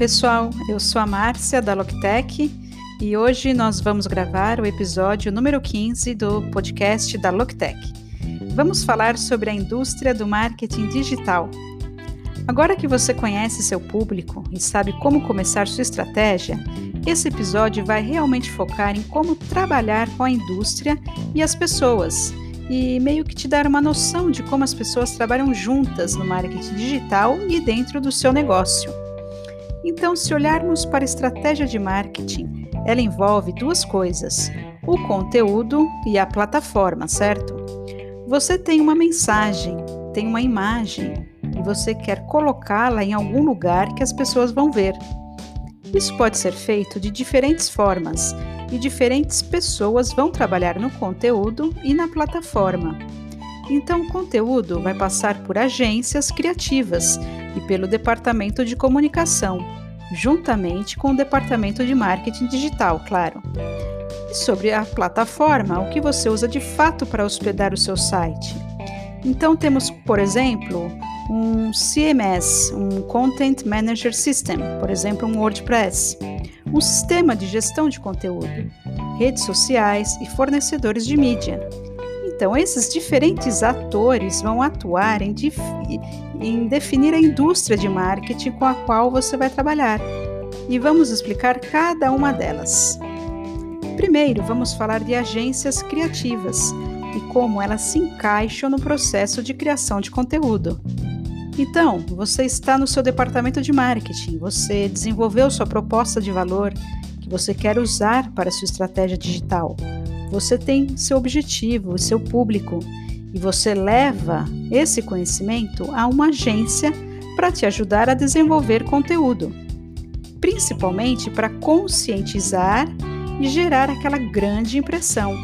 Pessoal, eu sou a Márcia da Loctec e hoje nós vamos gravar o episódio número 15 do podcast da Loctec. Vamos falar sobre a indústria do marketing digital. Agora que você conhece seu público e sabe como começar sua estratégia, esse episódio vai realmente focar em como trabalhar com a indústria e as pessoas e meio que te dar uma noção de como as pessoas trabalham juntas no marketing digital e dentro do seu negócio. Então, se olharmos para a estratégia de marketing, ela envolve duas coisas: o conteúdo e a plataforma, certo? Você tem uma mensagem, tem uma imagem e você quer colocá-la em algum lugar que as pessoas vão ver. Isso pode ser feito de diferentes formas e diferentes pessoas vão trabalhar no conteúdo e na plataforma. Então, o conteúdo vai passar por agências criativas e pelo departamento de comunicação, juntamente com o departamento de marketing digital, claro. E sobre a plataforma, o que você usa de fato para hospedar o seu site. Então, temos, por exemplo, um CMS, um Content Manager System, por exemplo, um WordPress, um sistema de gestão de conteúdo, redes sociais e fornecedores de mídia. Então, esses diferentes atores vão atuar em, em definir a indústria de marketing com a qual você vai trabalhar. E vamos explicar cada uma delas. Primeiro, vamos falar de agências criativas e como elas se encaixam no processo de criação de conteúdo. Então, você está no seu departamento de marketing, você desenvolveu sua proposta de valor que você quer usar para sua estratégia digital. Você tem seu objetivo, seu público e você leva esse conhecimento a uma agência para te ajudar a desenvolver conteúdo, principalmente para conscientizar e gerar aquela grande impressão.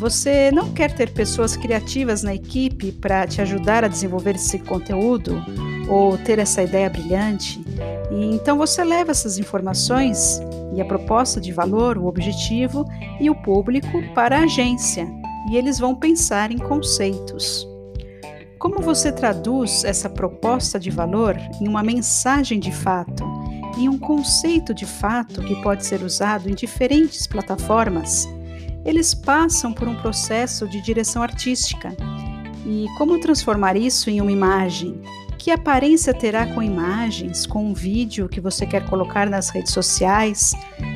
Você não quer ter pessoas criativas na equipe para te ajudar a desenvolver esse conteúdo ou ter essa ideia brilhante? E então você leva essas informações e a proposta de valor, o objetivo e o público para a agência e eles vão pensar em conceitos. Como você traduz essa proposta de valor em uma mensagem de fato, em um conceito de fato que pode ser usado em diferentes plataformas? Eles passam por um processo de direção artística. E como transformar isso em uma imagem? Que aparência terá com imagens, com um vídeo que você quer colocar nas redes sociais?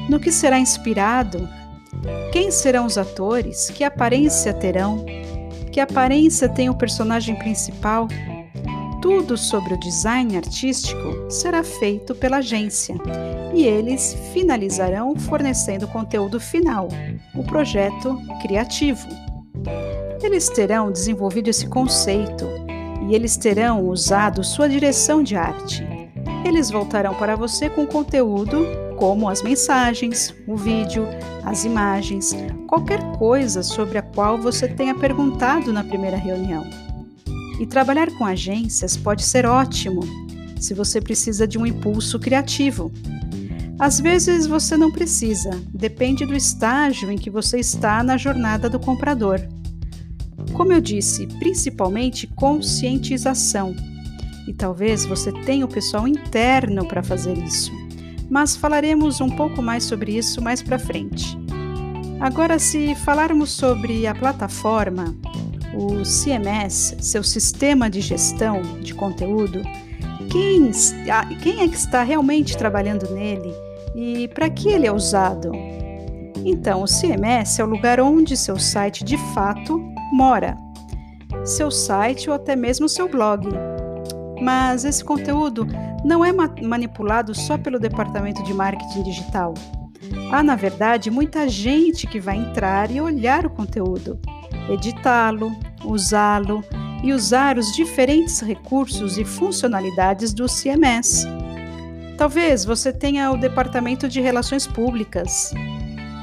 No que será inspirado? Quem serão os atores? Que aparência terão? Que aparência tem o personagem principal? Tudo sobre o design artístico será feito pela agência e eles finalizarão fornecendo o conteúdo final, o projeto criativo. Eles terão desenvolvido esse conceito e eles terão usado sua direção de arte. Eles voltarão para você com conteúdo como as mensagens, o vídeo, as imagens, qualquer coisa sobre a qual você tenha perguntado na primeira reunião. E trabalhar com agências pode ser ótimo se você precisa de um impulso criativo. Às vezes você não precisa, depende do estágio em que você está na jornada do comprador. Como eu disse, principalmente conscientização. E talvez você tenha o pessoal interno para fazer isso mas falaremos um pouco mais sobre isso mais para frente. Agora, se falarmos sobre a plataforma, o CMS, seu sistema de gestão de conteúdo, quem, quem é que está realmente trabalhando nele e para que ele é usado? Então, o CMS é o lugar onde seu site de fato mora. Seu site ou até mesmo seu blog. Mas esse conteúdo não é ma manipulado só pelo departamento de marketing digital. Há, na verdade, muita gente que vai entrar e olhar o conteúdo, editá-lo, usá-lo e usar os diferentes recursos e funcionalidades do CMS. Talvez você tenha o departamento de relações públicas.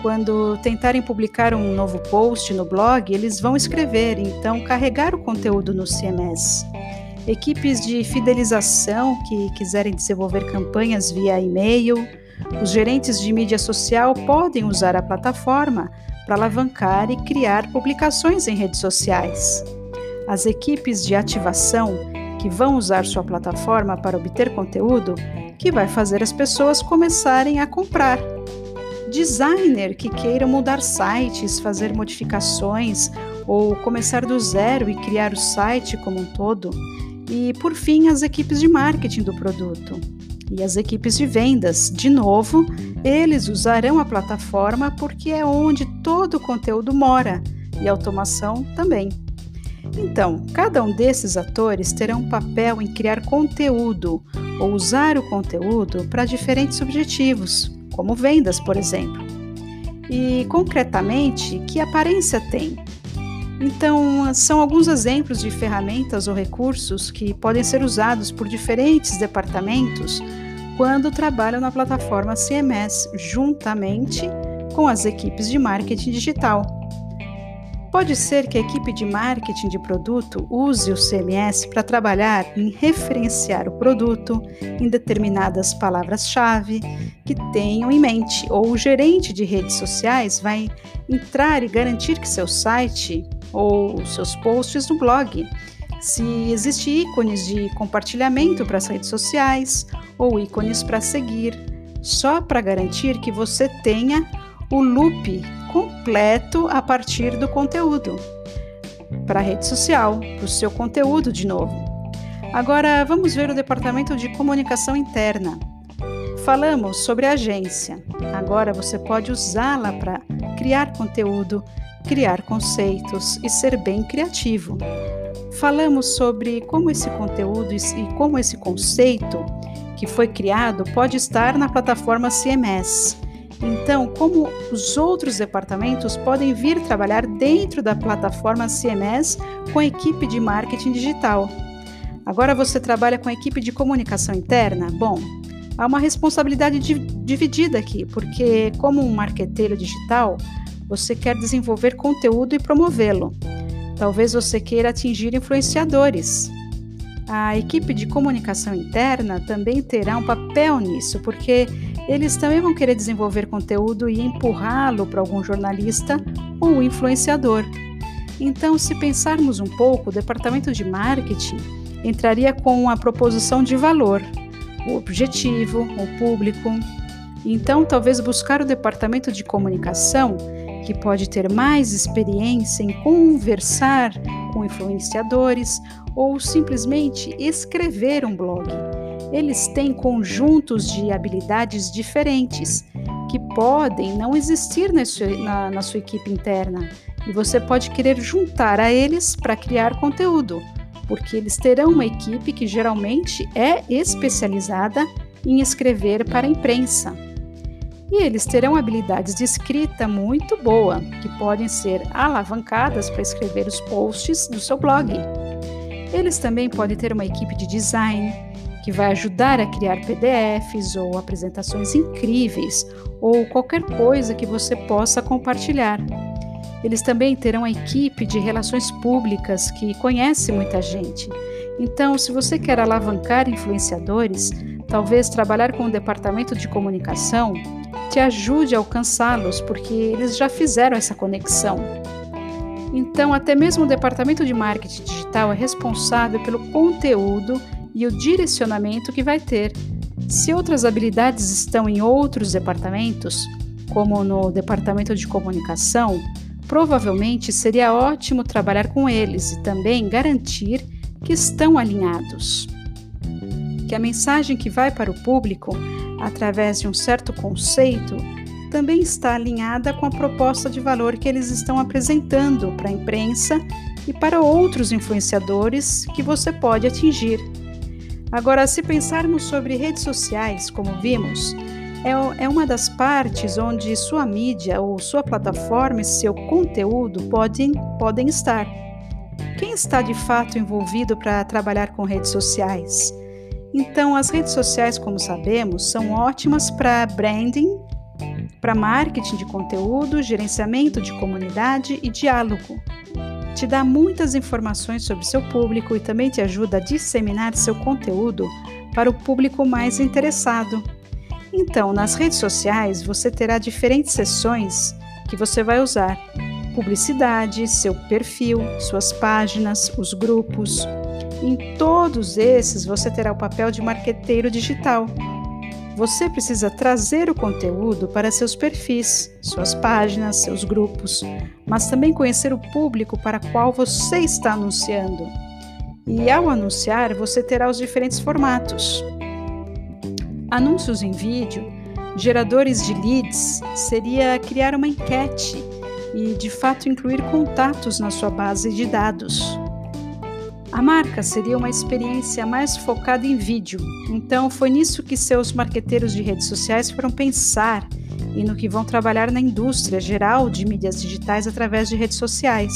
Quando tentarem publicar um novo post no blog, eles vão escrever, então carregar o conteúdo no CMS equipes de fidelização que quiserem desenvolver campanhas via e-mail, os gerentes de mídia social podem usar a plataforma para alavancar e criar publicações em redes sociais. As equipes de ativação que vão usar sua plataforma para obter conteúdo, que vai fazer as pessoas começarem a comprar. Designer que queira mudar sites, fazer modificações ou começar do zero e criar o site como um todo. E por fim, as equipes de marketing do produto. E as equipes de vendas, de novo, eles usarão a plataforma porque é onde todo o conteúdo mora e a automação também. Então, cada um desses atores terá um papel em criar conteúdo ou usar o conteúdo para diferentes objetivos, como vendas, por exemplo. E, concretamente, que aparência tem? Então, são alguns exemplos de ferramentas ou recursos que podem ser usados por diferentes departamentos quando trabalham na plataforma CMS juntamente com as equipes de marketing digital. Pode ser que a equipe de marketing de produto use o CMS para trabalhar em referenciar o produto em determinadas palavras-chave que tenham em mente, ou o gerente de redes sociais vai entrar e garantir que seu site ou seus posts no blog, se existe ícones de compartilhamento para as redes sociais ou ícones para seguir, só para garantir que você tenha o loop completo a partir do conteúdo. Para a rede social, para o seu conteúdo de novo. Agora vamos ver o departamento de comunicação interna. Falamos sobre a agência. Agora você pode usá-la para criar conteúdo, criar conceitos e ser bem criativo. Falamos sobre como esse conteúdo e como esse conceito que foi criado pode estar na plataforma CMS então, como os outros departamentos podem vir trabalhar dentro da plataforma CMS com a equipe de marketing digital? Agora você trabalha com a equipe de comunicação interna? Bom, há uma responsabilidade dividida aqui, porque, como um marqueteiro digital, você quer desenvolver conteúdo e promovê-lo. Talvez você queira atingir influenciadores. A equipe de comunicação interna também terá um papel nisso, porque eles também vão querer desenvolver conteúdo e empurrá-lo para algum jornalista ou influenciador. Então, se pensarmos um pouco, o departamento de marketing entraria com a proposição de valor, o objetivo, o público. Então, talvez buscar o departamento de comunicação, que pode ter mais experiência em conversar com influenciadores ou simplesmente escrever um blog eles têm conjuntos de habilidades diferentes que podem não existir na sua, na, na sua equipe interna e você pode querer juntar a eles para criar conteúdo, porque eles terão uma equipe que geralmente é especializada em escrever para a imprensa. E eles terão habilidades de escrita muito boa, que podem ser alavancadas para escrever os posts do seu blog. Eles também podem ter uma equipe de design, que vai ajudar a criar PDFs ou apresentações incríveis ou qualquer coisa que você possa compartilhar. Eles também terão a equipe de relações públicas que conhece muita gente. Então, se você quer alavancar influenciadores, talvez trabalhar com o departamento de comunicação te ajude a alcançá-los, porque eles já fizeram essa conexão. Então, até mesmo o departamento de marketing digital é responsável pelo conteúdo e o direcionamento que vai ter. Se outras habilidades estão em outros departamentos, como no departamento de comunicação, provavelmente seria ótimo trabalhar com eles e também garantir que estão alinhados. Que a mensagem que vai para o público, através de um certo conceito, também está alinhada com a proposta de valor que eles estão apresentando para a imprensa e para outros influenciadores que você pode atingir. Agora, se pensarmos sobre redes sociais, como vimos, é, é uma das partes onde sua mídia ou sua plataforma e seu conteúdo podem, podem estar. Quem está de fato envolvido para trabalhar com redes sociais? Então, as redes sociais, como sabemos, são ótimas para branding, para marketing de conteúdo, gerenciamento de comunidade e diálogo te dá muitas informações sobre seu público e também te ajuda a disseminar seu conteúdo para o público mais interessado. Então, nas redes sociais, você terá diferentes seções que você vai usar: publicidade, seu perfil, suas páginas, os grupos. Em todos esses, você terá o papel de marqueteiro digital, Você precisa trazer o conteúdo para seus perfis, suas páginas, seus grupos, mas também conhecer o público para qual você está anunciando. E ao anunciar, você terá os diferentes formatos. Anúncios em vídeo, geradores de leads, seria criar uma enquete e de fato incluir contatos na sua base de dados. A marca seria uma experiência mais focada em vídeo, então foi nisso que seus marqueteiros de redes sociais foram pensar e no que vão trabalhar na indústria geral de mídias digitais através de redes sociais.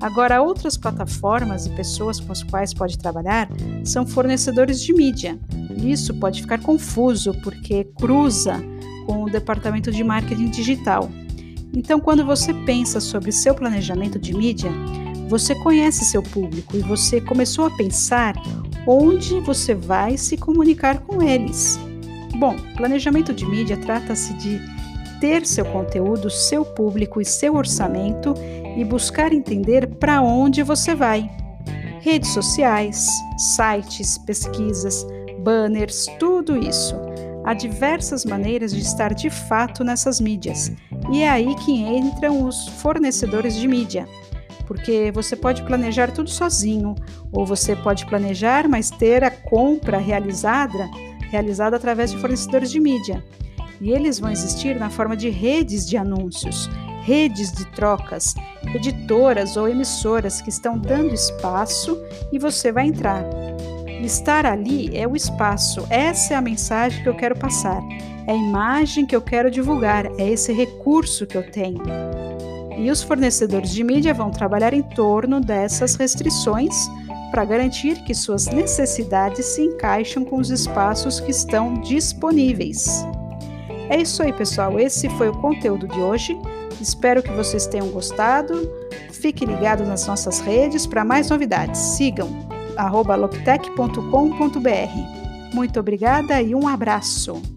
Agora, outras plataformas e pessoas com as quais pode trabalhar são fornecedores de mídia. Isso pode ficar confuso porque cruza com o departamento de marketing digital. Então, quando você pensa sobre seu planejamento de mídia, você conhece seu público e você começou a pensar onde você vai se comunicar com eles. Bom, planejamento de mídia trata-se de ter seu conteúdo, seu público e seu orçamento e buscar entender para onde você vai. Redes sociais, sites, pesquisas, banners, tudo isso. Há diversas maneiras de estar de fato nessas mídias, e é aí que entram os fornecedores de mídia porque você pode planejar tudo sozinho, ou você pode planejar, mas ter a compra realizada, realizada através de fornecedores de mídia. E eles vão existir na forma de redes de anúncios, redes de trocas, editoras ou emissoras que estão dando espaço e você vai entrar. Estar ali é o espaço, essa é a mensagem que eu quero passar, é a imagem que eu quero divulgar, é esse recurso que eu tenho. E os fornecedores de mídia vão trabalhar em torno dessas restrições para garantir que suas necessidades se encaixam com os espaços que estão disponíveis. É isso aí, pessoal. Esse foi o conteúdo de hoje. Espero que vocês tenham gostado. Fique ligado nas nossas redes para mais novidades. Sigam loctech.com.br. Muito obrigada e um abraço.